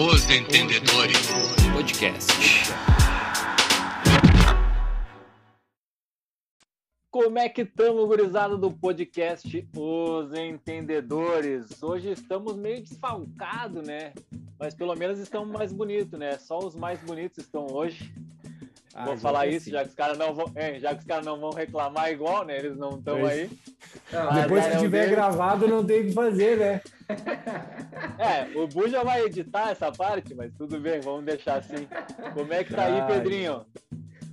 Os Entendedores Podcast. Como é que estamos, gurizada do podcast Os Entendedores? Hoje estamos meio desfalcados, né? Mas pelo menos estamos mais bonitos, né? Só os mais bonitos estão hoje. Ah, Vou falar isso, assim. já que os caras não vão, é, já que os caras não vão reclamar igual, né? Eles não estão aí. Depois que tiver gravado, não tem o que fazer, né? É, o Bu já vai editar essa parte, mas tudo bem, vamos deixar assim. Como é que tá aí, Pedrinho?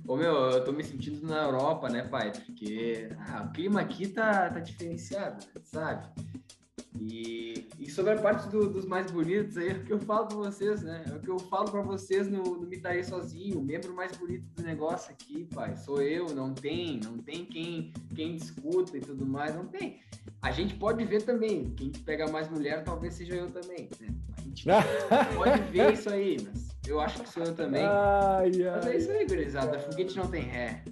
Ô meu, eu tô me sentindo na Europa, né, pai? Porque ah, o clima aqui tá, tá diferenciado, sabe? E, e sobre a parte do, dos mais bonitos aí, é o que eu falo para vocês, né? É o que eu falo para vocês no, no Me Daí Sozinho, o membro mais bonito do negócio aqui, pai, sou eu, não tem, não tem quem, quem discuta e tudo mais, não tem. A gente pode ver também, quem pega mais mulher talvez seja eu também, né? A gente pode ver isso aí, mas eu acho que sou eu também. Ai, ai. Mas é isso aí, gurizada, foguete não tem ré.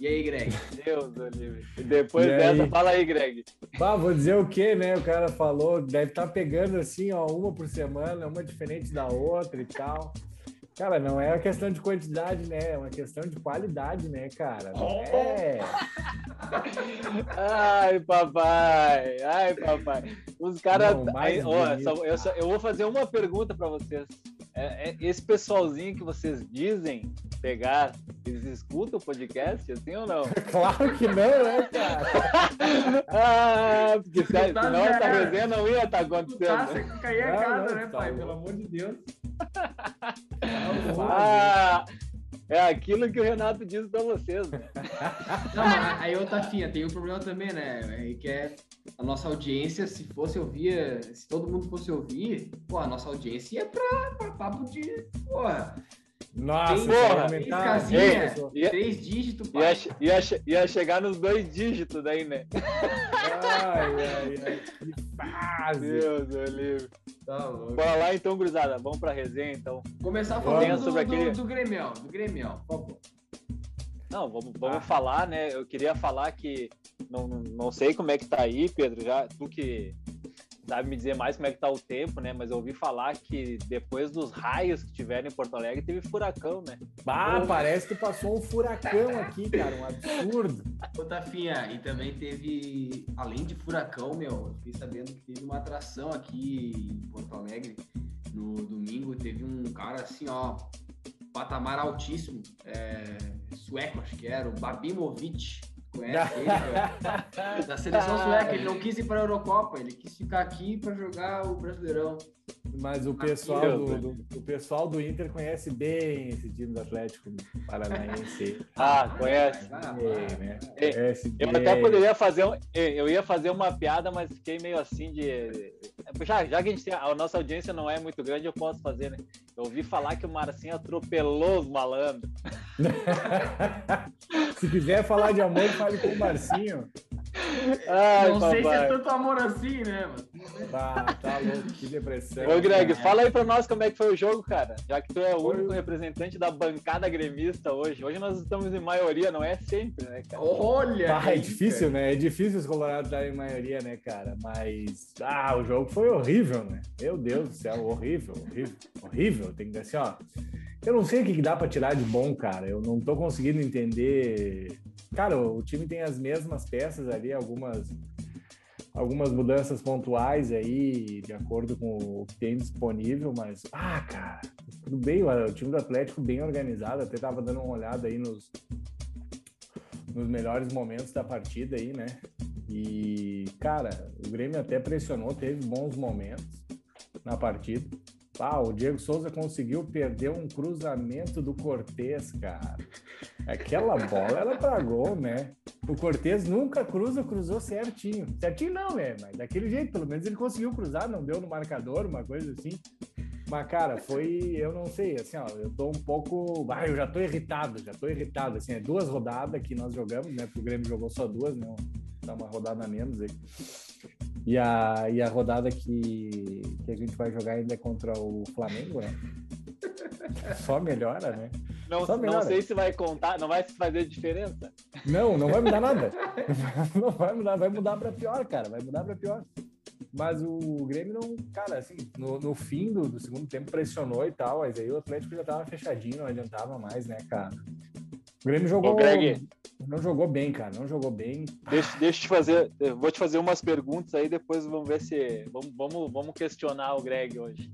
E aí, Greg? Deus, Olivia. Depois e dessa, aí? fala aí, Greg. Bah, vou dizer o que, né? O cara falou, deve estar tá pegando assim, ó, uma por semana, uma diferente da outra e tal. Cara, não é uma questão de quantidade, né? É uma questão de qualidade, né, cara? Não é. ai, papai! Ai, papai! Os caras. Eu, eu, eu vou fazer uma pergunta para vocês. É, é, esse pessoalzinho que vocês dizem pegar, eles escutam o podcast, assim ou não? claro que não, né, cara? ah, porque se, senão essa resenha não ia estar tá acontecendo. Tá, cair a casa, né, tá pai? Pelo amor de Deus. ah, é aquilo que o Renato disse para vocês, né? Não, mas aí, outra finha, tem um problema também, né? Que é a nossa audiência, se fosse ouvir, se todo mundo fosse ouvir, pô, a nossa audiência ia pra, pra papo de, porra, nossa, tem, porra, três casinhas, ia, três dígitos, pai. Ia, ia, ia chegar nos dois dígitos daí, né? Ai, ai, ai, que fase. Deus, meu livro. Tá louco. Bora lá então, gurizada, vamos pra resenha então. Começar falando do, sobre aquele... do, do Grêmio, do Grêmio, por favor. Não, vamos, vamos ah. falar, né? Eu queria falar que não, não sei como é que tá aí, Pedro, já tu que sabe me dizer mais como é que tá o tempo, né? Mas eu ouvi falar que depois dos raios que tiveram em Porto Alegre, teve furacão, né? Bah, parece que passou um furacão aqui, cara, um absurdo. Ô, Tafinha, e também teve, além de furacão, meu, eu fiquei sabendo que teve uma atração aqui em Porto Alegre no domingo, teve um cara assim, ó, patamar altíssimo, é, sueco, acho que era, o Babimovic. Conhece ele, Da seleção sueca, ele não quis ir para a Eurocopa, ele quis ficar aqui para jogar o Brasileirão. Mas o pessoal do, do, o pessoal do Inter conhece bem esse time do Atlético Paranaense. ah, conhece. Ah, bem, né? conhece eu bem. até poderia fazer um, eu ia fazer uma piada, mas fiquei meio assim de já, já que a gente tem, a nossa audiência não é muito grande, eu posso fazer, né? Eu ouvi falar que o Marcinho atropelou os malandros. Se quiser falar de amor, fale com o Marcinho. Ai, não papai. sei se é tanto amor assim, né, mano? Tá, tá louco, que depressão. Ô, Greg, cara. fala aí pra nós como é que foi o jogo, cara. Já que tu é o único representante da bancada gremista hoje. Hoje nós estamos em maioria, não é sempre, né, cara? Olha! Ah, é difícil, né? É difícil os colorados estarem em maioria, né, cara? Mas, ah, o jogo foi horrível, né? Meu Deus do céu, horrível, horrível, horrível. Tem que assim, ó. Eu não sei o que dá para tirar de bom, cara. Eu não tô conseguindo entender. Cara, o time tem as mesmas peças ali, algumas algumas mudanças pontuais aí, de acordo com o que tem disponível, mas ah, cara, tudo bem, o time do Atlético bem organizado, até tava dando uma olhada aí nos nos melhores momentos da partida aí, né? E, cara, o Grêmio até pressionou, teve bons momentos na partida. Ah, o Diego Souza conseguiu perder um cruzamento do Cortez, cara. Aquela bola era para gol, né? O Cortez nunca cruza, cruzou certinho. Certinho não, né? Mas daquele jeito, pelo menos ele conseguiu cruzar, não deu no marcador, uma coisa assim. Mas, cara, foi, eu não sei, assim, ó, eu tô um pouco. Ah, eu já tô irritado, já tô irritado. Assim, é duas rodadas que nós jogamos, né? Porque o Grêmio jogou só duas, né? Dá uma rodada a menos aí. E a, e a rodada que, que a gente vai jogar ainda é contra o Flamengo, né? Só melhora, né? Não, não sei se vai contar, não vai fazer diferença. Não, não vai mudar nada. Não vai mudar, vai mudar para pior, cara. Vai mudar para pior. mas o Grêmio não, cara, assim, no, no fim do, do, segundo tempo pressionou e tal, mas aí o Atlético já tava fechadinho, não adiantava mais, né, cara? O Grêmio jogou. Ô, Greg, não jogou bem, cara. Não jogou bem. Deixa, deixa eu te fazer. Eu vou te fazer umas perguntas aí, depois vamos ver se. Vamos, vamos, vamos questionar o Greg hoje.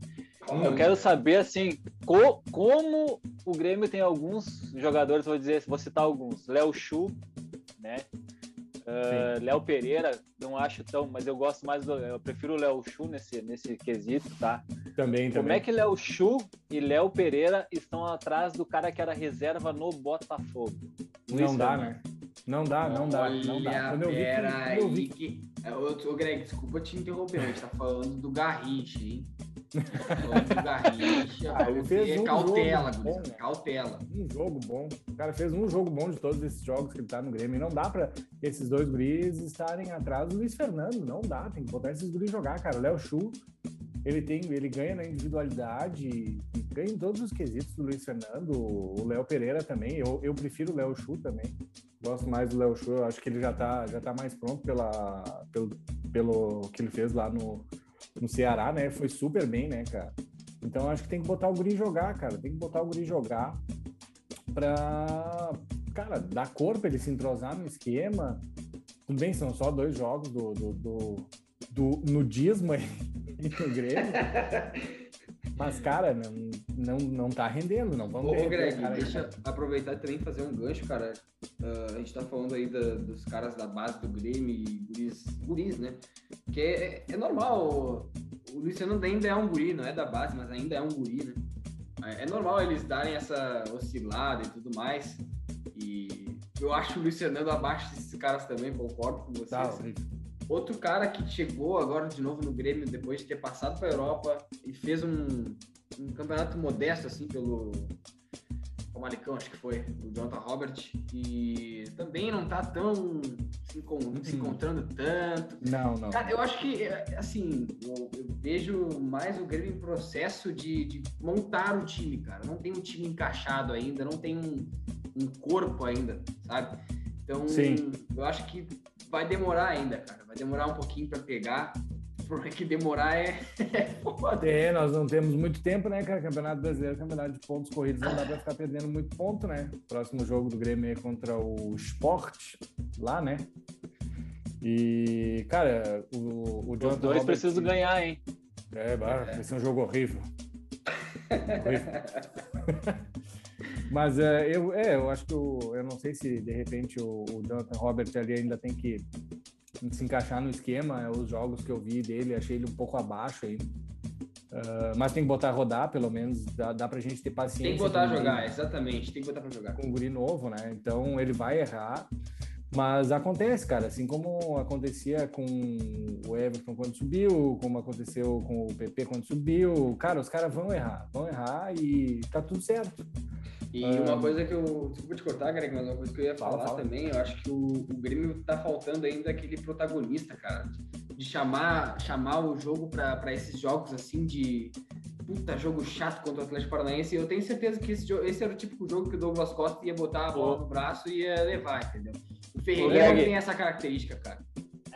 Hum. Eu quero saber, assim, co, como o Grêmio tem alguns jogadores, vou dizer, vou citar alguns. Léo Chu, né? Uh, Léo Pereira, não acho tão, mas eu gosto mais do. Eu prefiro o Léo Chu nesse, nesse quesito, tá? Também, Como também. é que Léo Chu e Léo Pereira estão atrás do cara que era reserva no Botafogo? Não dá, né? Não dá, não dá, não dá. Quando eu vi, que, eu vi... que... Ô, Greg, desculpa te interromper, a gente tá falando do Garrincha, hein? Ah, ele fez um cautela, jogo bom, cautela. Um jogo bom. O cara fez um jogo bom de todos esses jogos que ele tá no Grêmio. E não dá pra esses dois guris estarem atrás do Luiz Fernando. Não dá, tem que botar esses guris jogar, cara. O Léo Chu, ele tem, ele ganha na individualidade e ganha em todos os quesitos do Luiz Fernando. O Léo Pereira também. Eu, eu prefiro o Léo Chu também. Gosto mais do Léo Chu. Eu acho que ele já tá, já tá mais pronto pela, pelo, pelo que ele fez lá no no Ceará, né? Foi super bem, né, cara? Então acho que tem que botar o Guri jogar, cara. Tem que botar o Guri jogar pra, cara, dar corpo, ele se entrosar no esquema. Tudo bem, são só dois jogos do, do, do, do nudismo aí no Grêmio. Mas, cara, não, não, não tá rendendo, não vamos Ô, Greg, cara, deixa cara. aproveitar também fazer um gancho, cara. Uh, a gente tá falando aí da, dos caras da base do Grêmio e guris, guris né? Que é, é normal, o Luciano ainda é um guri, não é da base, mas ainda é um guri, né? É, é normal eles darem essa oscilada e tudo mais. E eu acho o Luciano abaixo desses caras também, concordo com vocês. Tá, Outro cara que chegou agora de novo no Grêmio depois de ter passado para a Europa e fez um, um campeonato modesto assim pelo Famalicão, acho que foi, o Jonathan Robert, e também não tá tão se, se uhum. encontrando tanto. Não, não. Cara, eu acho que, assim, eu, eu vejo mais o Grêmio em processo de, de, montar o time, cara. Não tem um time encaixado ainda, não tem um, um corpo ainda, sabe? Então, Sim. eu acho que vai demorar ainda, cara. Vai demorar um pouquinho para pegar. Porque demorar é, é foda. É, nós não temos muito tempo, né, cara? Campeonato Brasileiro, campeonato de pontos corridos, não dá pra ficar perdendo muito ponto, né? Próximo jogo do Grêmio é contra o Sport, lá, né? E, cara, o, o Jonathan Os dois precisam ganhar, hein? É, vai ser um jogo horrível. horrível. Mas é, eu, é, eu acho que o, eu não sei se de repente o, o Jonathan Robert ali ainda tem que se encaixar no esquema. Os jogos que eu vi dele, achei ele um pouco abaixo aí. Uh, mas tem que botar a rodar, pelo menos, dá, dá pra gente ter paciência. Tem que botar a jogar, guri, exatamente, tem que botar pra jogar. Com um guri novo, né? Então ele vai errar, mas acontece, cara, assim como acontecia com o Everton quando subiu, como aconteceu com o PP quando subiu, cara, os caras vão errar, vão errar e tá tudo certo. E ah. uma coisa que eu. Desculpa te cortar, Greg, mas uma coisa que eu ia falar fala, fala. também, eu acho que o, o Grêmio tá faltando ainda aquele protagonista, cara. De chamar, chamar o jogo para esses jogos assim de. Puta, jogo chato contra o Atlético Paranaense. Eu tenho certeza que esse, esse era o típico jogo que o Douglas Costa ia botar a bola no braço e ia levar, entendeu? O Ferreira não tem essa característica, cara.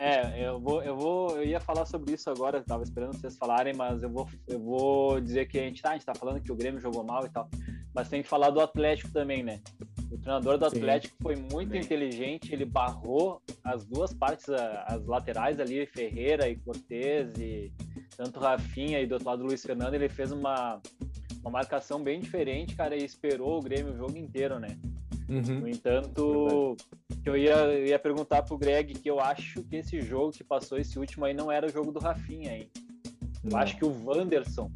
É, eu vou, eu vou, eu ia falar sobre isso agora, eu tava esperando vocês falarem, mas eu vou, eu vou dizer que a gente tá, a gente tá falando que o Grêmio jogou mal e tal, mas tem que falar do Atlético também, né? O treinador do Atlético Sim. foi muito Bem. inteligente, ele barrou as duas partes, as laterais ali, Ferreira e Cortez, e tanto Rafinha e do outro lado Luiz Fernando, ele fez uma, uma marcação bem diferente, cara, e esperou o Grêmio o jogo inteiro, né? Uhum. No entanto, eu ia, eu ia perguntar pro Greg que eu acho que esse jogo que passou, esse último aí, não era o jogo do Rafinha, hein? Eu não. acho que o Wanderson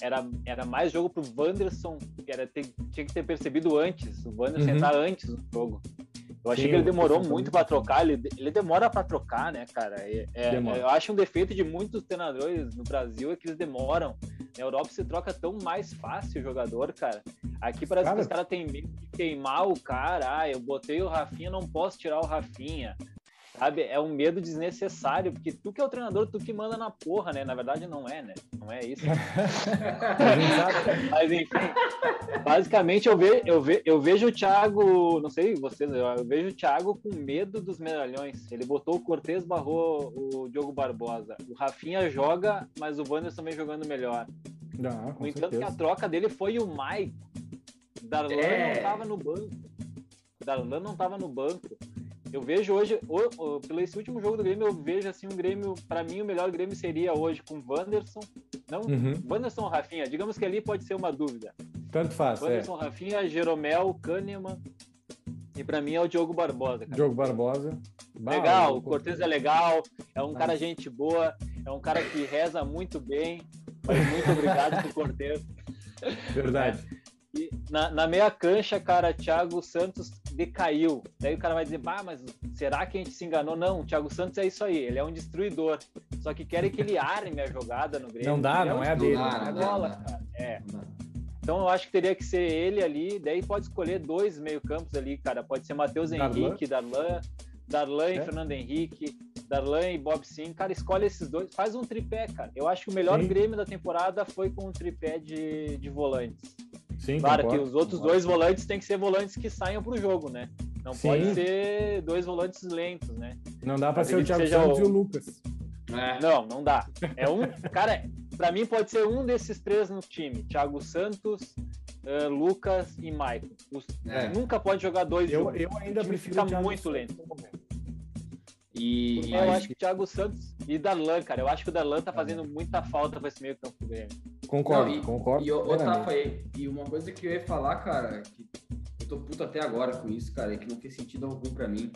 era, era mais jogo pro Wanderson, que era, ter, tinha que ter percebido antes, o Wanderson uhum. entrar antes do jogo. Eu achei Sim, que ele demorou muito para trocar, ele, ele demora para trocar, né, cara? É, é, eu acho um defeito de muitos treinadores no Brasil é que eles demoram. Na Europa se troca tão mais fácil o jogador, cara. Aqui parece cara... que os caras têm medo de queimar o cara. Ah, eu botei o Rafinha, não posso tirar o Rafinha. Sabe? É um medo desnecessário, porque tu que é o treinador, tu que manda na porra, né? Na verdade, não é, né? Não é isso. Mas, enfim, basicamente, eu, ve, eu, ve, eu vejo o Thiago, não sei vocês, eu vejo o Thiago com medo dos medalhões. Ele botou o Cortez, barrou o Diogo Barbosa. O Rafinha joga, mas o Wanderson também jogando melhor. Não, com no entanto, certeza. que a troca dele foi o Mike. Darlan É. não estava no banco. Darlan não estava no banco. Eu vejo hoje, o- o- pelo esse último jogo do Grêmio, eu vejo assim um Grêmio, para mim o melhor Grêmio seria hoje com Wanderson, não, Uhum. Wanderson ou Rafinha, digamos que ali pode ser uma dúvida. Tanto faz, é. Wanderson, Rafinha, Jeromel, Kahneman e para mim é o Diogo Barbosa. cara. Diogo Barbosa. Legal, o o Cortez é legal, é um cara gente boa, é um cara que reza muito bem, mas muito obrigado pro Cortez. Verdade. E na, na meia cancha, cara, Thiago Santos decaiu. Daí o cara vai dizer, bah, mas será que a gente se enganou? Não, o Thiago Santos é isso aí, ele é um destruidor. Só que querem que ele arme a jogada no Grêmio. Não dá, Ele não um é a Não dele. não bola, não dá. cara. É. Não dá. Então eu acho que teria que ser ele ali, daí pode escolher dois meio-campos ali, cara. Pode ser Matheus. Henrique, Darlan, Darlan e É. Fernando Henrique, Darlan e Bob Sim. Cara, escolhe esses dois, faz um tripé, cara. Eu acho que o melhor Sim. Grêmio da temporada foi com um tripé de, de volantes. Sim, Claro concordo, que os outros concordo. dois volantes têm que ser volantes que saiam pro jogo, né? Não Sim. pode ser dois volantes lentos, né? Não dá pra ser o Thiago Santos o- e o Lucas. É. Não, não dá. É um, cara, para mim pode ser um desses três no time: Thiago Santos, eh, Lucas e Maicon. Os- É. Nunca pode jogar dois Eu, eu ainda prefiro fica o Thiago muito Santos lento. E, eu acho que Thiago Santos e Darlan, cara. Eu acho que o Darlan tá fazendo muita falta pra esse meio campo do Grêmio. Concordo, Não, e- concordo. E, ô, plenamente. Tafa, e, e uma coisa que eu ia falar, cara, que tô puto até agora com isso, cara, e que não fez sentido algum pra mim.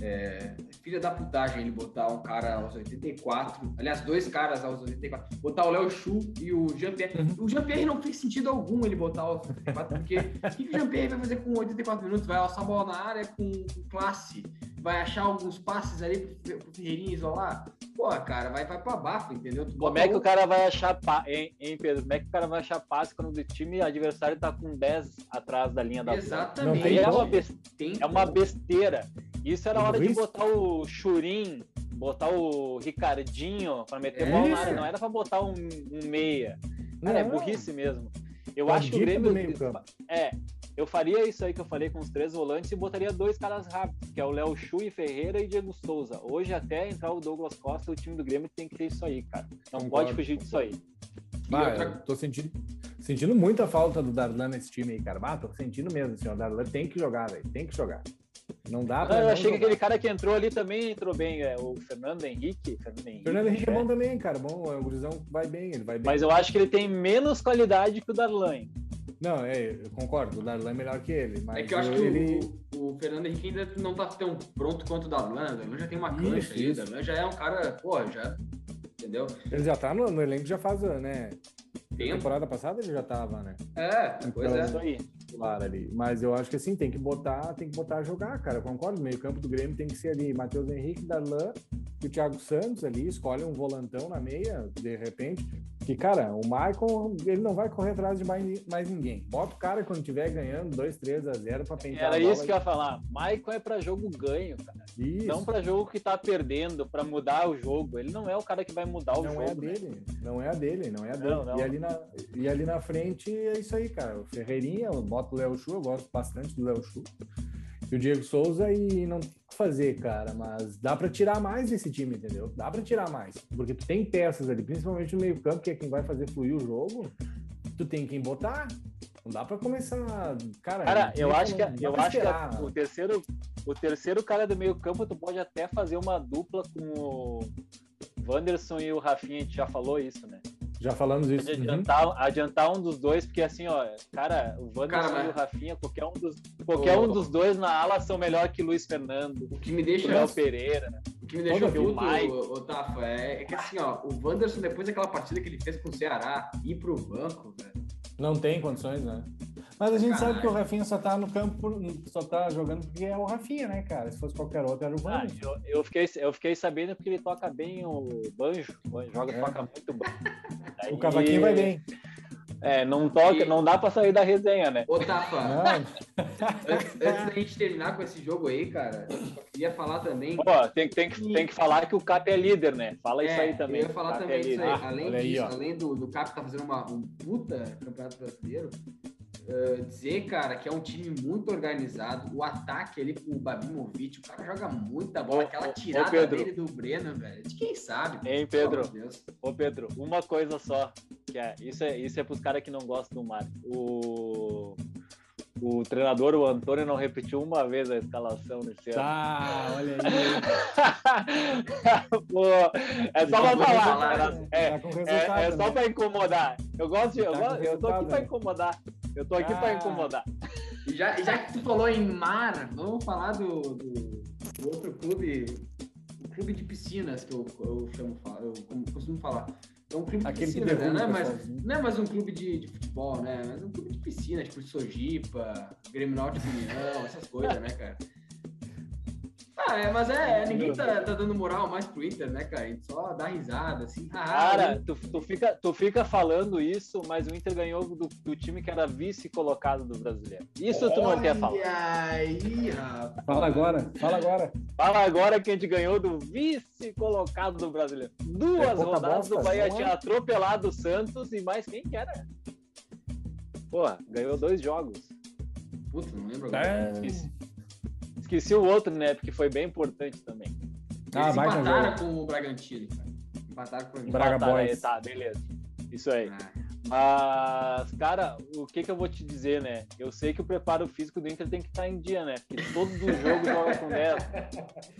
É, filha da putagem ele botar um cara aos 84, aliás, dois caras aos 84, botar o Léo Chu e o Jean-Pierre. Uhum. O Jean-Pierre não fez sentido algum ele botar aos 84, porque o que, o Jean-Pierre vai fazer com 84 minutos? Vai alçar a bola na área com, com classe, vai achar alguns passes ali pro, pro Ferreirinha isolar. Pô, cara, vai, vai pra bafo, entendeu? Tu Como é que o- cara vai achar pa... hein, hein, Pedro? Como é que o cara vai achar passe quando o time adversário tá com 10 atrás da linha da bola? Exatamente. É uma, bes- Tem é uma besteira. Isso era hora de botar o Churim, botar o Ricardinho pra meter É bola na área. Não era pra botar um, um meia. Cara, é burrice mesmo. Eu Uma acho que o Grêmio. É, eu faria isso aí que eu falei com os três volantes e botaria dois caras rápidos, que é o Léo Chu e Ferreira e Diego Souza. Hoje, até entrar o Douglas Costa, o time do Grêmio tem que ter isso aí, cara. Não Concordo, pode fugir disso aí. Bah, E outra- tô sentindo, sentindo muita falta do Darlan nesse time aí, cara. Bah, tô sentindo mesmo, assim, o Darlan tem que jogar, velho, tem que jogar. Não dá pra Ah, eu achei que jogar. aquele cara que entrou ali também entrou bem, é, o Fernando Henrique. Fernando Henrique, Fernando Henrique é é. bom também, cara, bom, o gurizão vai bem, ele vai bem. Mas eu acho que ele tem menos qualidade que o Darlan. hein? Não, é, eu concordo, o Darlan é melhor que ele, mas É que eu acho que ele... o, o Fernando Henrique ainda não tá tão pronto quanto o Darlan. O Darlan já tem uma cancha Isso, aí. O. Darlan já é um cara, pô, já. Entendeu? ele já tá no, no elenco já faz, né? Tempo. Temporada passada ele já tava, né? É, pois Então, é. Isso aí. ali. Mas eu acho que assim, tem que botar, tem que botar a jogar, cara. Eu concordo. O meio-campo do Grêmio tem que ser ali Matheus Henrique, Darlan e o Thiago Santos ali, escolhe um volantão na meia, de repente. Que, cara, o Michael, ele não vai correr atrás de mais, mais ninguém. Bota o cara quando tiver ganhando 2, 3 a 0 pra pentear Era isso que eu ia falar. Maicon é pra jogo ganho, cara. Isso. Não pra jogo que tá perdendo, pra mudar o jogo. Ele não é o cara que vai mudar o Não jogo. é a né? dele, não é a dele, não é a dele. Não, não. E, ali na, e ali na frente é isso aí, cara. O Ferreirinha, eu boto o Léo Chu, eu gosto bastante do Léo Chu. E o Diego Souza e não tem o que fazer, cara, mas dá pra tirar mais desse time, entendeu? Dá pra tirar mais, porque tu tem peças ali, principalmente no meio-campo, que é quem vai fazer fluir o jogo. Tu tem quem botar. Não dá pra começar, cara. Cara, eu acho que, eu acho que esperar. o terceiro, o terceiro cara do meio campo, tu pode até fazer uma dupla com o Wanderson e o Rafinha, a gente já falou isso, né? Já falamos isso. Pode uhum. adiantar, adiantar um dos dois, porque assim, ó, cara, o Wanderson e o Rafinha, qualquer um dos, qualquer um dos dois na ala são melhor que Luiz Fernando, O que me o deixa. Léo Pereira. O que me deixou Toda puto, ô, ô, Tafa, é, é que assim, ó, o Wanderson, depois daquela partida que ele fez com o Ceará, ir pro banco, velho. Não tem condições, né? Mas a gente Caralho. sabe que o Rafinha só tá no campo, por- só tá jogando porque é o Rafinha, né, cara? Se fosse qualquer outro, era o Ah, Wanderson. eu, eu, fiquei, eu fiquei sabendo porque ele toca bem o banjo, joga, É. toca muito O cavaquinho vai bem. É, não toca, E- não dá pra sair da resenha, né? Ô, Tafa, Não, antes, antes da gente terminar com esse jogo aí, cara, eu só queria queria falar também. Pô, tem, tem, que, tem que falar que o Cap é líder, né? Fala isso É, aí também. Eu ia falar Cap também é isso aí. Ah, além aí, disso, ó. além do, do Cap tá fazendo uma, um puta campeonato brasileiro, eh, dizer, cara, que é um time muito organizado. O ataque ali com o Babimovic, o cara joga muita bola. Ô, Aquela ô, ô, tirada Pedro. dele do Breno, velho. De quem sabe? Hein, Pedro? Ô Pedro, uma coisa só, que é, isso é, isso é pros caras que não gostam do Mário. O, o treinador, o Antônio, não repetiu uma vez a escalação nesse ano. Tá, olha aí. Pô, é só pra Vou falar. era- né? é, Tá é, é só né? pra incomodar. Eu gosto de. Eu, Tá gosto- com eu tô aqui resultado, pra né? incomodar. Eu tô aqui pra Ah. incomodar. E já, já que tu falou em mar, vamos falar do, do, do outro clube, o clube de piscinas que eu, eu chamo, eu costumo falar. É um clube de Aquele que piscinas, né? Não é mais, não é mais um clube de, de futebol, né? Mas um clube de piscina, tipo de Sojipa, Grêmio Náutico União, essas coisas, né, cara? Ah, é, mas é, ninguém tá, tá dando moral mais pro Inter, né, cara? A gente só dá risada, assim. Ah, Cara, tu, tu, fica, tu fica falando isso, mas o Inter ganhou do, do time que era vice-colocado do brasileiro. Isso tu não quer falar. Olha aí, rapaz. Fala agora, fala agora. Fala agora que a gente ganhou do vice-colocado do brasileiro. Duas É rodadas bosta, do Bahia é? tinha atropelado o Santos e mais quem que era? Porra, ganhou dois jogos. Puta, não lembro agora. É. Esqueci. Esqueci o outro, né? Porque foi bem importante também. Ah, Eles com empataram jogo. com o Bragantino, cara. Empataram com o Bragantino. Braga Empataram aí, Boys. Tá, beleza. Isso aí. Ah, Mas, cara, o que que eu vou te dizer, né? Eu sei que o preparo físico do Inter tem que estar em dia, né? Porque todo do jogo joga com 10.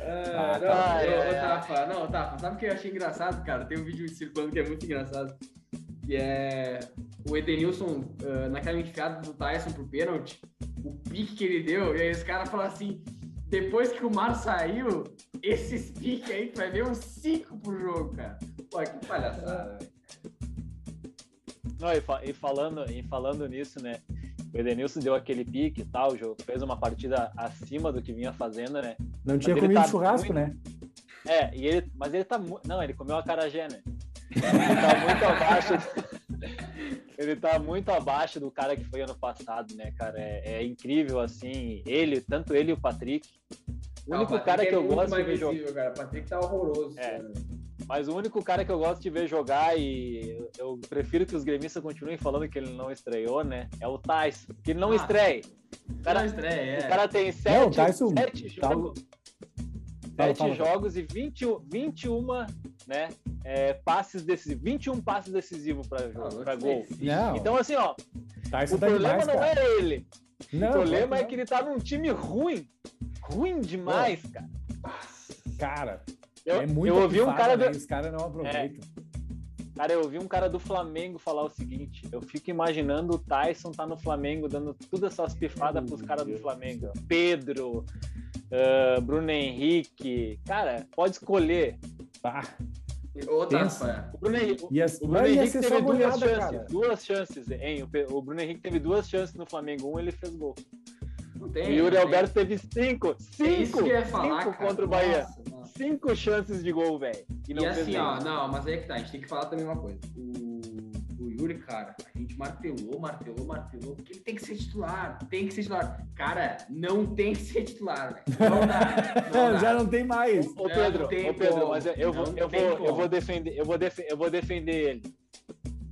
Ah, Ah, não, tá, eu- é. Tafa, não, Tafa, sabe o que eu achei engraçado, cara? Tem um vídeo circulando que é muito engraçado. Que é o Edenilson, ah, naquela enfiada do Tyson pro pênalti, o pique que ele deu, e aí os caras falam assim: depois que o Mar saiu, esses piques aí, tu vai ver uns 5 pro jogo, cara. Pô, que palhaçada, velho. Não, e, fa- e falando, e falando nisso, né? O Edenilson deu aquele pique e tal, o jogo, fez uma partida acima do que vinha fazendo, né? Não tinha Mas ele comido tá churrasco, muito- né? É, e ele, mas ele tá muito. Não, ele comeu a carajé, né? Ele tá muito abaixo. Ele tá muito abaixo do cara que foi ano passado, né, cara? É, é incrível, assim. Ele, tanto ele e o Patrick. O Não, único Patrick cara é que eu muito gosto de ver jogar. cara. O Patrick tá horroroso. É. cara. Mas o único cara que eu gosto de ver jogar e eu- eu prefiro que os gremistas continuem falando que ele não estreou, né? É o Tyson. Que ele não Ah. estreia. O cara, Não estreia, é. o cara tem sete, Não, o Tyson sete tá- jogos. Fala, Sete fala. jogos e 21, 21 né, é, passes decisivos. 21 passes decisivos para Ah, gol. Não, Então, assim, ó, Tyson o tá problema demais, não cara. é ele. Não, o problema claro é que ele tá num time ruim. Ruim demais, cara. Cara, Eu, é muito eu ouvi um cara né? do, Os caras não aproveitam. Cara, eu ouvi um cara do Flamengo falar o seguinte: eu fico imaginando o Tyson tá no Flamengo dando todas essas pifadas pros caras do Flamengo. Pedro, ah, Bruno Henrique. Cara, pode escolher. Pensa. Tafa. O Bruno Henrique, o Bruno Henrique teve duas chances. cara. Duas chances, hein? O Bruno Henrique teve duas chances no Flamengo. Um ele fez gol. Não tem. o Yuri não tem. Alberto teve cinco. É isso Cinco! ia falar, cinco cara. contra o Bahia. Nossa, nossa. Cinco chances de gol, velho. E E, não fez assim, ó, não, mas aí é que tá, a gente tem que falar também uma coisa. O Yuri, cara, a gente martelou, martelou, martelou, porque ele tem que ser titular, tem que ser titular. Cara, não tem que ser titular, velho. Não dá, não dá. Já não tem mais. Ô Pedro, ô Pedro, como, mas eu, eu vou, eu vou, eu vou defender, eu vou, defe- eu vou defender ele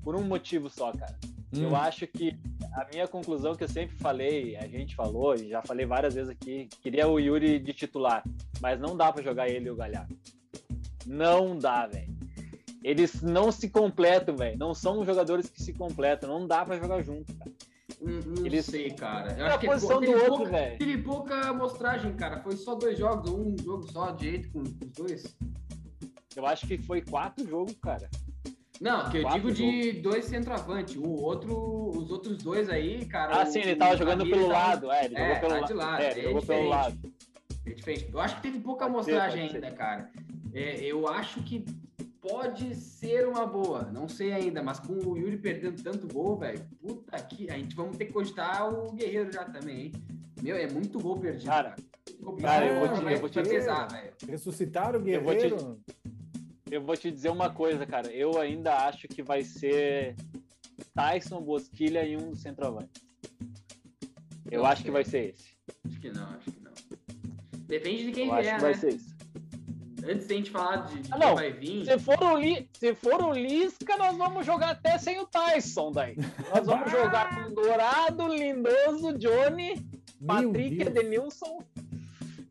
por um motivo só, cara. Eu Hum. acho que a minha conclusão que eu sempre falei, a gente falou e já falei várias vezes aqui, queria o Yuri de titular, mas não dá pra jogar ele e o Galhardo. Não dá, velho. Eles não se completam, velho. Não são jogadores que se completam. Não dá pra jogar junto, cara. Não, não Ele- sei, cara. Eu É a acho que ele posição do outro, velho. Teve pouca amostragem, cara. Foi só dois jogos, um jogo só direito com os dois. Eu acho que foi quatro jogos, cara. Não, que eu digo de dois centroavante. O outro, os outros dois aí, cara. Ah, sim, ele tava jogando Ramires pelo tava- lado. É, ele É, jogou pelo tá lado. de lado, É, ele é jogou pelo diferente. lado. É diferente. Eu acho que teve pouca amostragem ainda, cara. É, eu acho que pode ser uma boa. Não sei ainda, mas com o Yuri perdendo tanto gol, velho. Puta que. A gente vamos ter que cogitar o Guerreiro já também, hein? Meu, é muito gol perdido, Cara, cara. Eu vou te- vai- eu vou te vai dizer- pesar, velho. Ressuscitaram o Eu vou te- Guerreiro. Eu vou te dizer uma coisa, cara. Eu ainda acho que vai ser Tyson, Bosquilha e um do centroavante. Eu Não acho que sei. vai ser esse. Acho que não, acho que não. Depende de quem Eu acho vier, que vai né? ser isso. Antes de a gente falar de, de Ah, quem não. vai vir. Se for, o Li... Se for o Lisca, nós vamos jogar até sem o Tyson daí. Nós vamos jogar com Dourado, Lindoso, Johnny, Meu Patrick, Deus. Edenilson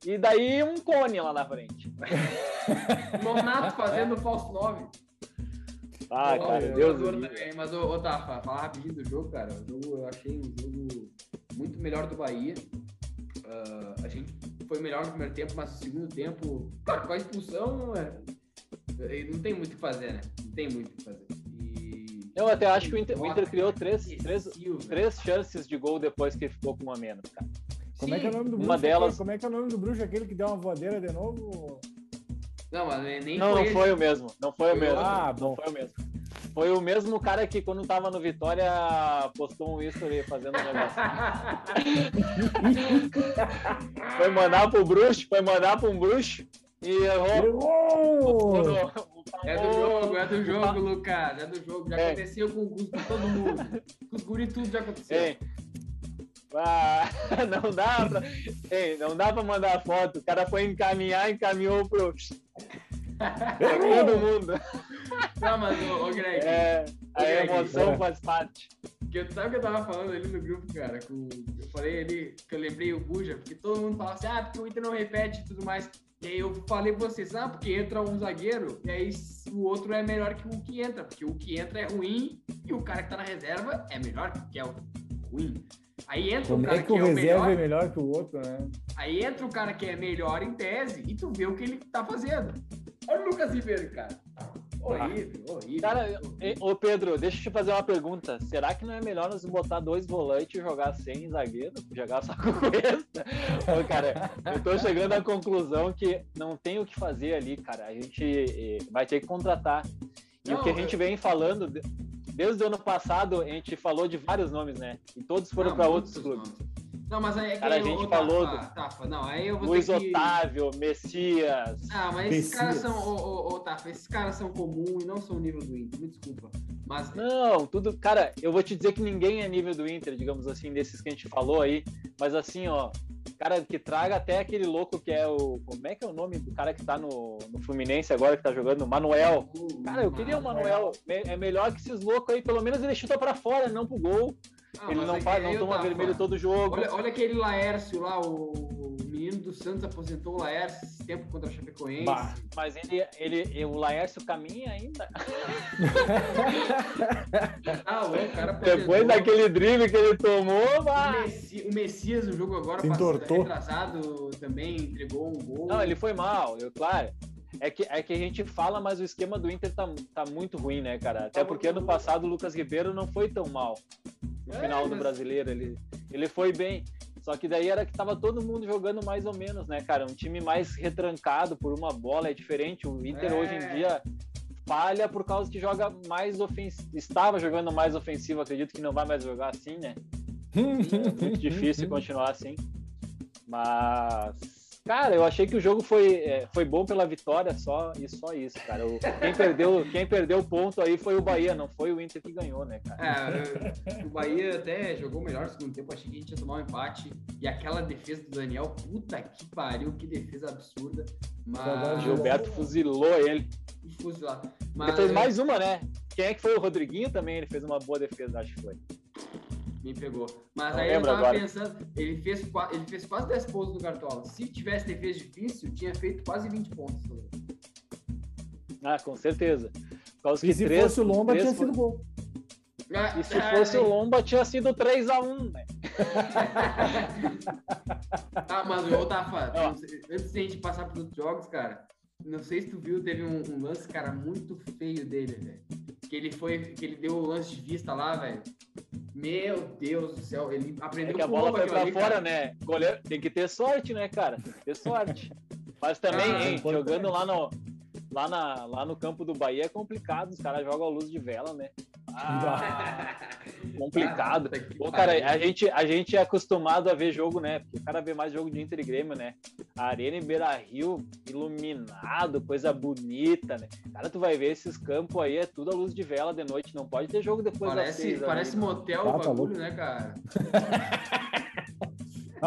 e daí um cone lá na frente. Nonato fazendo falso 9. Ah, Ó, cara, o Deus do também, Mas, ô, ô Tafa, falar rapidinho do jogo, cara. O jogo, eu achei um jogo muito melhor do Bahia. Ah, a gente foi melhor no primeiro tempo, mas no segundo tempo, claro, com a expulsão, é, não tem muito o que fazer, né? Não tem muito o que fazer. E... Eu até acho que o Inter, o Inter criou três, três, três chances de gol depois que ficou com uma menos, cara. Como é que é o nome do uma bruxo? delas- aquele- Como é que é o nome do bruxo? Aquele que deu uma voadeira de novo? Não, mas nem Não, não esse. foi o mesmo. Não foi o Foi mesmo. Ah, não bom. foi o mesmo. Foi o mesmo cara que quando tava no Vitória postou um history fazendo um negócio. foi mandar pro bruxo, foi mandar pra um bruxo e errou. Errou! É do jogo, é do jogo, Lucas. É do jogo. Já É. aconteceu com, com todo mundo. Com os guri tudo já aconteceu. Ei. Ah, não dá pra, ei, não dá pra mandar foto. O cara foi encaminhar, encaminhou pro todo mundo. Não, mas, ô, ô Greg, É, a Greg, emoção é. faz parte. que eu, sabe o que eu tava falando ali no grupo, cara? Com, eu falei ali que eu lembrei o Buja, porque todo mundo fala assim, ah, porque o Inter não repete e tudo mais. E aí eu falei pra vocês, ah, porque entra um zagueiro, e aí o outro é melhor que o que entra, porque o que entra é ruim e o cara que tá na reserva é melhor que é o ruim. Aí entra Como o cara é que que o é o reserva melhor, é melhor que o outro, né? aí entra o cara que é melhor em tese e tu vê o que ele tá fazendo. Olha o Lucas Ribeiro, cara. Horrível, horrível. Cara, ô Pedro, deixa eu te fazer uma pergunta. Será que não é melhor nós botar dois volantes e jogar sem zagueiro? Jogar só com esta? Ô, cara, eu tô chegando à conclusão que não tem o que fazer ali, cara. A gente eh, vai ter que contratar. E Não, o que a gente eu- vem falando, de- desde o ano passado, a gente falou de vários nomes, né? E todos foram para outros clubes. nomes. Não, mas aí é que Cara, a gente falou Tafa, Tafa, não, aí eu vou Luiz ter que... Otávio, Messias. Ah, mas esses Messias. caras são, ô, ô, ô, Tafa, esses caras são comuns e não são nível do Inter, me desculpa. Mas, Não, tudo. Cara, eu vou te dizer que ninguém é nível do Inter, digamos assim, desses que a gente falou aí. Mas assim, ó, cara que traga até aquele louco que é o. Como é que é o nome do cara que tá no, no Fluminense agora, que tá jogando? Manuel. Cara, eu queria o Manuel. Me- É melhor que esses loucos aí, pelo menos ele chuta pra fora, não pro gol. Ah, ele não, é faz, não toma tava- vermelho todo jogo. Olha, olha aquele Laércio lá, o, o menino do Santos aposentou o Laércio esse tempo contra a Chapecoense. Bah. Mas ele, ele, o Laércio caminha ainda. Ah, o cara aposentou. Depois daquele drible que ele tomou, O, vai. Messi- o Messias, no jogo agora, passado, retrasado, também entregou um gol. Não, ele foi mal, eu, claro. É que, é que a gente fala, mas o esquema do Inter tá, tá muito ruim, né, cara? Até Tá porque ano passado o Lucas Ribeiro não foi tão mal no É, final do mas- brasileiro. Ele, ele foi bem. Só que daí era que tava todo mundo jogando mais ou menos, né, cara? Um time mais retrancado por uma bola, é diferente. O Inter É. hoje em dia falha por causa que joga mais ofensivo. Estava jogando mais ofensivo, acredito que não vai mais jogar assim, né? É muito difícil continuar assim. Mas, cara, eu achei que o jogo foi, é, foi bom pela vitória só e só isso, cara. O- quem, perdeu, quem perdeu o ponto aí foi o Bahia, não foi o Inter que ganhou, né, cara? É, o Bahia até jogou melhor no segundo tempo, achei que a gente ia tomar um empate. E aquela defesa do Daniel, puta que pariu, que defesa absurda. Mas. Gilberto fuzilou ele. Fuzilar. Ele Mas fez mais uma, né? Quem é que foi o Rodriguinho também? Ele fez uma boa defesa, acho que foi. Me pegou. Mas Não aí eu tava agora. pensando, ele fez, ele fez quase 10 pontos no Cartola. Se tivesse defesa difícil, tinha feito quase 20 pontos. Ah, com certeza. E que se três- fosse o Lomba, três tinha sido gol. Ah, E se fosse o Lomba, tinha sido 3x1, né? Ah, mas o Tafa, antes de a gente passar para outros jogos, cara, não sei se tu viu, teve um, um lance, cara, muito feio dele, velho. Que ele foi, que ele deu o lance de vista lá, velho. Meu Deus do céu, ele É aprendeu que a bola foi pra ali, fora, cara. né? Goleiro tem que ter sorte, né, cara? Tem que ter sorte. Mas também, Ah, hein, jogando lá no, lá, na, lá no campo do Bahia é complicado. Os caras jogam a luz de vela, né? Ah, complicado. Pô, cara, a gente, a gente é acostumado a ver jogo, né? Porque o cara vê mais jogo de Inter e Grêmio, né? A Arena em Beira Rio, iluminado, coisa bonita, né? Cara, tu vai ver esses campos aí, é tudo a luz de vela de noite. Não pode ter jogo depois das Parece, seis. parece ali, motel o tá bagulho, louco. né, cara?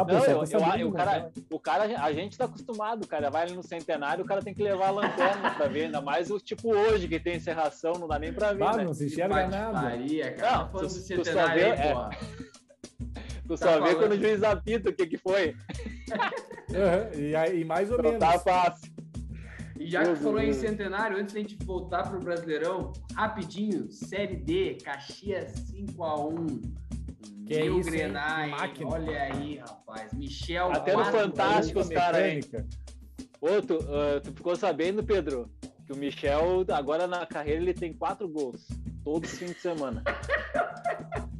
Ah, Não, eu, tá eu- sabendo, o, cara, o cara, a gente tá acostumado, cara. Vai ali no centenário, o cara tem que levar a lanterna pra ver. Ainda mais o tipo hoje, que tem encerração, não dá nem pra ver, Ah, né? não se enxerga nada. patifaria, cara. Não, Tá tu- tu só centenário vê- aí, é. Tu tá só vê quando o juiz apita o que que foi. Aham, E, aí- e mais ou Não menos. tá fácil. E já que Deus falou em Deus. centenário, antes da gente voltar pro Brasileirão, rapidinho, Série D, Caxias 5x1. Que Mil isso? Grenai, Máquina. olha aí, rapaz. Michel Até no Fantástico, os caras, hein? Mecânica. Ô, tu, ah, tu ficou sabendo, Pedro, que o Michel, agora na carreira, ele tem quatro gols. Todos os fins de semana.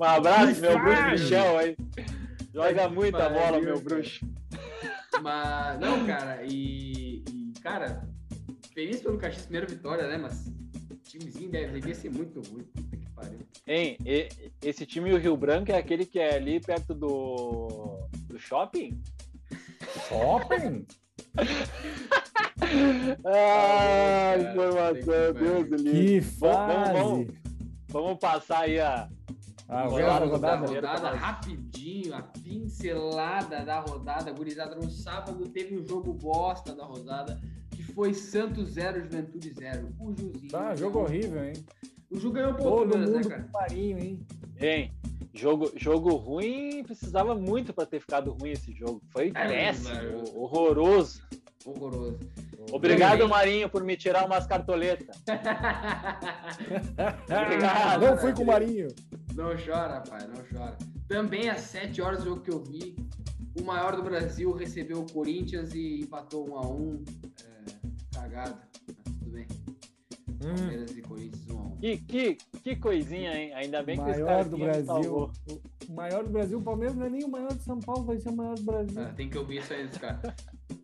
Um abraço, meu bruxo Michel aí. Joga muita bola, meu bruxo. Mas, não, cara, e, e, cara, feliz pelo Caxias, primeira vitória, né? Mas o timezinho deve, devia ser muito ruim. Pariu. Hein, e- esse time do Rio Branco é aquele que é ali perto do, do shopping? Shopping? Ah, informação, Deus do. Que Vamos, fase! vamos, Vamos passar aí a. Ah, Vamos o vamos rodada? rodar. rodada, rapidinho, a pincelada da rodada, gurizada. No sábado teve um jogo bosta da rodada, que foi Santos 0, Juventude 0. O Juzinho. Tá, jogo horrível, hein? O Ju ganhou Todo ponturas, né, mundo cara? com farinho, hein? Hein, jogo, jogo ruim, precisava muito para ter ficado ruim esse jogo. Foi É, péssimo, mano. horroroso. Horroroso. Obrigado. Marinho, por me tirar umas cartoletas. Obrigado. Não fui com o Marinho. Não chora, pai, não chora. Também às 7 horas do jogo que eu vi, o maior do Brasil recebeu o Corinthians e empatou 1 a 1 é, Cagado, mas tudo bem. Hum, Palmeiras e Corinthians 1 a 1 Que, que, que coisinha, hein? Ainda bem que esse maior do Brasil. salvou. O maior do Brasil, o Palmeiras não é nem o maior de São Paulo, vai ser o maior do Brasil. Ah, tem que ouvir isso aí dos caras.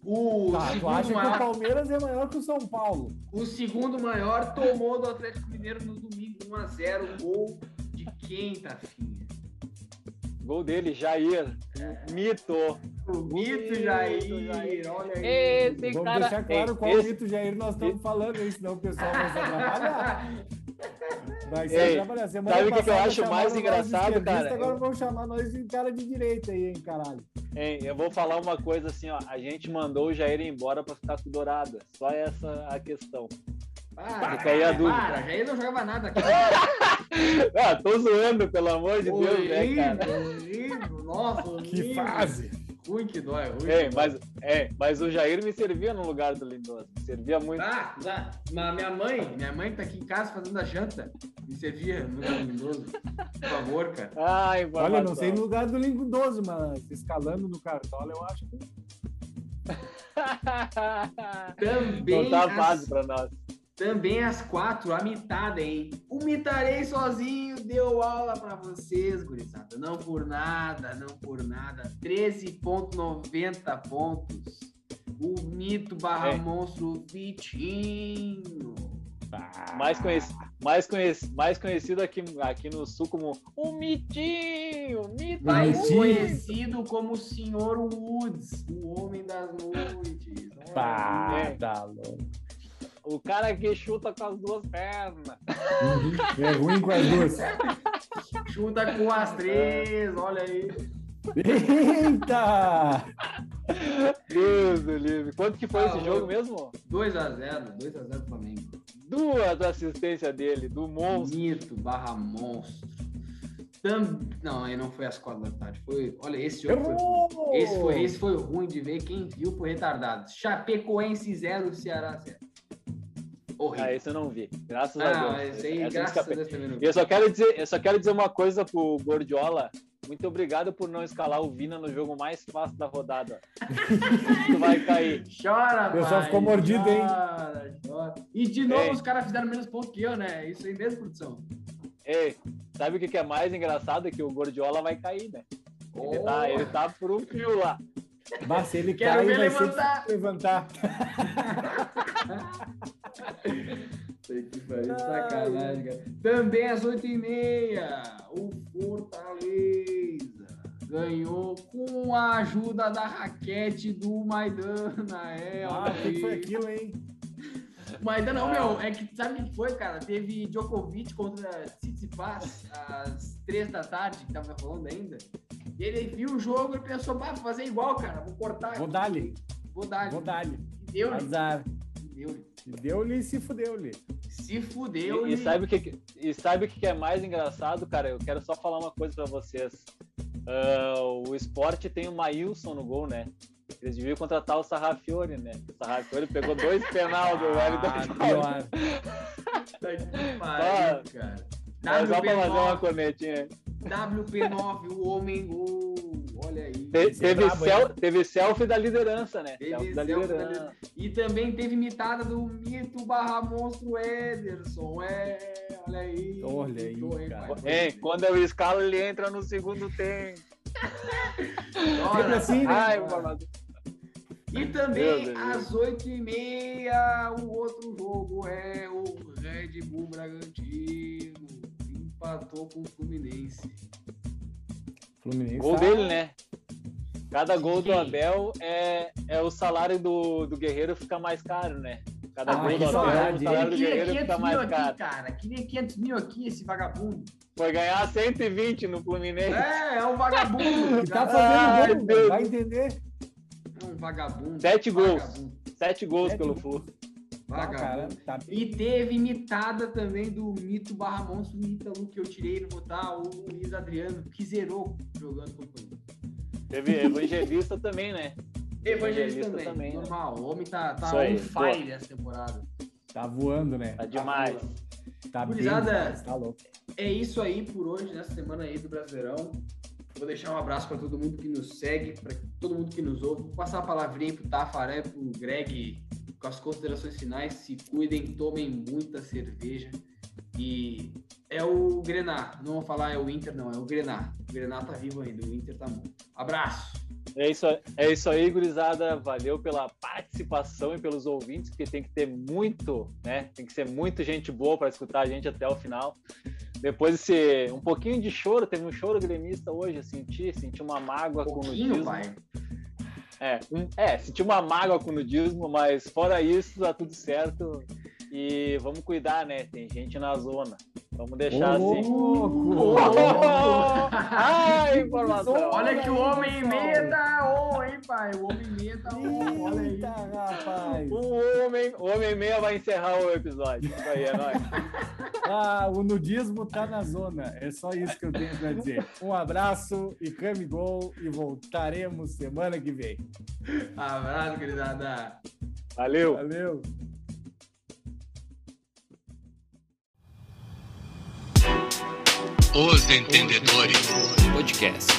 O, Tá, tu segundo acha que o maior, Palmeiras é maior que o São Paulo? o segundo maior tomou do Atlético Mineiro no domingo 1 a 0 Gol de quem, Tafinha? Gol dele, Jair. Mito. O Mito Jair, Jair. olha aí. Esse Vamos cara. deixar claro qual esse- mito Jair nós estamos falando aí, senão o pessoal vai se atrapalhar. Vai se atrapalhar. Semana sabe o que que eu acho mais engraçado, cara? Agora Eu- vão chamar nós de cara de direita aí, hein, caralho. Hein, eu vou falar uma coisa assim, ó. A gente mandou o Jair embora pra ficar com o Dourado. Só essa a questão. Para, Fica aí a dúvida. Para, Jair não jogava nada aqui. Ah, tô zoando, pelo amor de Deus, né, cara? horrível, nossa, Que horrível. fase. Ruim que dói, ruim. Ei, que dói. mas, é, mas o Jair me servia no lugar do Lindoso. Me servia muito. Tá, tá. Mas minha mãe, minha mãe tá aqui em casa fazendo a janta. Me servia no lugar do Lindoso. Por favor, cara. Ah, informação. Olha, não sei no lugar do Lindoso, mas escalando no cartola, eu acho que. Também, Não tá fácil pra nós. Também às quatro, a mitada, hein? O Mitarei sozinho deu aula pra vocês, gurizada. Não por nada, não por nada. 13,90 pontos. O mito barra É. monstro Vitinho. Mais, conheci, mais, conheci, mais conhecido aqui, aqui no sul como o Mitinho. Mito Mais conhecido como o Sr. Woods, o homem das noites. Pá, É. tá louco. O cara que chuta com as duas pernas. É ruim com as duas. Chuta com as três, olha aí. Eita! Deus do livre. Quanto que foi Ah, esse jogo mesmo? 2x0, 2x0 Flamengo. Duas assistências dele, do monstro. Mito barra monstro. Tam... Não, aí não foi às quatro da tarde. Foi. Olha, esse jogo foi. Esse foi, esse foi ruim de ver. Quem viu foi retardado. Chapecoense 0, Ceará 0. Horrível. Ah, esse eu não vi. Graças Ah, a Deus. aí, Essa graças a. Deus também não E vi. eu só quero dizer, eu só quero dizer uma coisa pro Gordiola. Muito obrigado por não escalar o Vina no jogo mais fácil da rodada. tu vai cair. Chora, O pessoal ficou mordido, hein? chora, chora. E de novo Ei. os caras fizeram menos ponto que eu, né? Isso aí mesmo, produção. Ei, sabe o que é mais engraçado? É que o Gordiola vai cair, né? Ele, Oh. tá, ele tá por um fio lá. Mas se ele Quero cair, ver vai ser levantar. levantar. Que sacanagem, cara. Também às 8h30, o Fortaleza ganhou com a ajuda da raquete do Maidana. É, Ah, olha o que foi aquilo, hein? Maidana, não, meu, é que sabe o que foi, cara? Teve Djokovic contra Tsitsipas às 3 da tarde, que tava rolando ainda. Ele viu o jogo e pensou, vou fazer igual, cara. Vou cortar. Vou dar-lhe. Vou dar. Vou dar-lhe. E deu-lhe. Azar. Deu-lhe. Deu-lhe e se fudeu-lhe. Se fudeu. E, e sabe o que, e sabe o que é mais engraçado, cara? Eu quero só falar uma coisa pra vocês. Ah, o esporte tem o Maílson no gol, né? Eles deviam contratar o Sarrafiore, né? O Sarrafiore pegou dois penal do Wellington. Ah, pior. Tá que pariu, cara. Mas só pra fazer uma WP9, cornetinha. WP9, o homem gol. Olha aí. Te- é teve, brabo, teve selfie da liderança, né? Teve selfie da selfie da liderança. E também teve imitada do mito barra monstro Ederson. É, olha aí. Olha aí, cara. pai? Hein, quando eu escalo, ele entra no segundo tempo. Sempre assim, né? Ai. E também às 8h30, o outro jogo é o Red Bull Bragantino. Empatou com o Fluminense. Fluminense. Gol tá- dele, né? Cada gol do. Abel é, é o salário do, do Guerreiro fica mais caro, né? Cada Ah, gol do Abel, o salário do Guerreiro 500 fica mais aqui, caro. cara. Queria 500 mil aqui, esse vagabundo. Foi ganhar 120 no Fluminense. É, é um vagabundo. Tá fazendo gol, vai entender. É um vagabundo. Sete gols. Vagabundo. Sete gols Sete pelo gols. Ah, cara, Vagabundo. tá bem. E teve imitada também do mito barra monstro Ítalo que eu tirei no botar, o Luiz Adriano, que zerou jogando com o Corinthians. Teve evangelista também, né? Evangelista Evangelista também, também, né? normal. O homem tá, tá on fire essa temporada. Tá voando, né? Tá demais. Tá bem Gurizada. demais, tá louco. É isso aí por hoje, nessa semana aí do Brasileirão. Vou deixar um abraço para todo mundo que nos segue, para todo mundo que nos ouve. Vou passar a palavrinha pro Tafaré, pro Greg, com as considerações finais. Se cuidem, tomem muita cerveja. E é o Grenar, não vou falar é o Inter, não, é o Grenar. O Grenar tá vivo ainda, o Inter tá morto. Abraço! É isso, aí- é isso aí, gurizada. Valeu pela participação e pelos ouvintes, porque tem que ter muito, né? Tem que ser muito gente boa para escutar a gente até o final. Depois desse um pouquinho de choro, teve um choro gremista hoje, eu senti, senti uma mágoa Um com o nudismo. pai. É, é, senti uma mágoa com o nudismo, mas fora isso, tá tudo certo. E vamos cuidar, né? Tem gente na zona. Vamos deixar Ô, assim. louco! Ai, informação. Olha que o homem meia tá on, hein, pai? O homem meia tá on, olha aí. Eita, rapaz! O homem, o homem meia vai encerrar o episódio. Isso aí, é nóis. Ah, o nudismo tá na zona. É só isso que eu tenho pra dizer. Um abraço e came gol e voltaremos semana que vem. Abraço, queridada. Valeu. Valeu! Os Entendedores Podcast.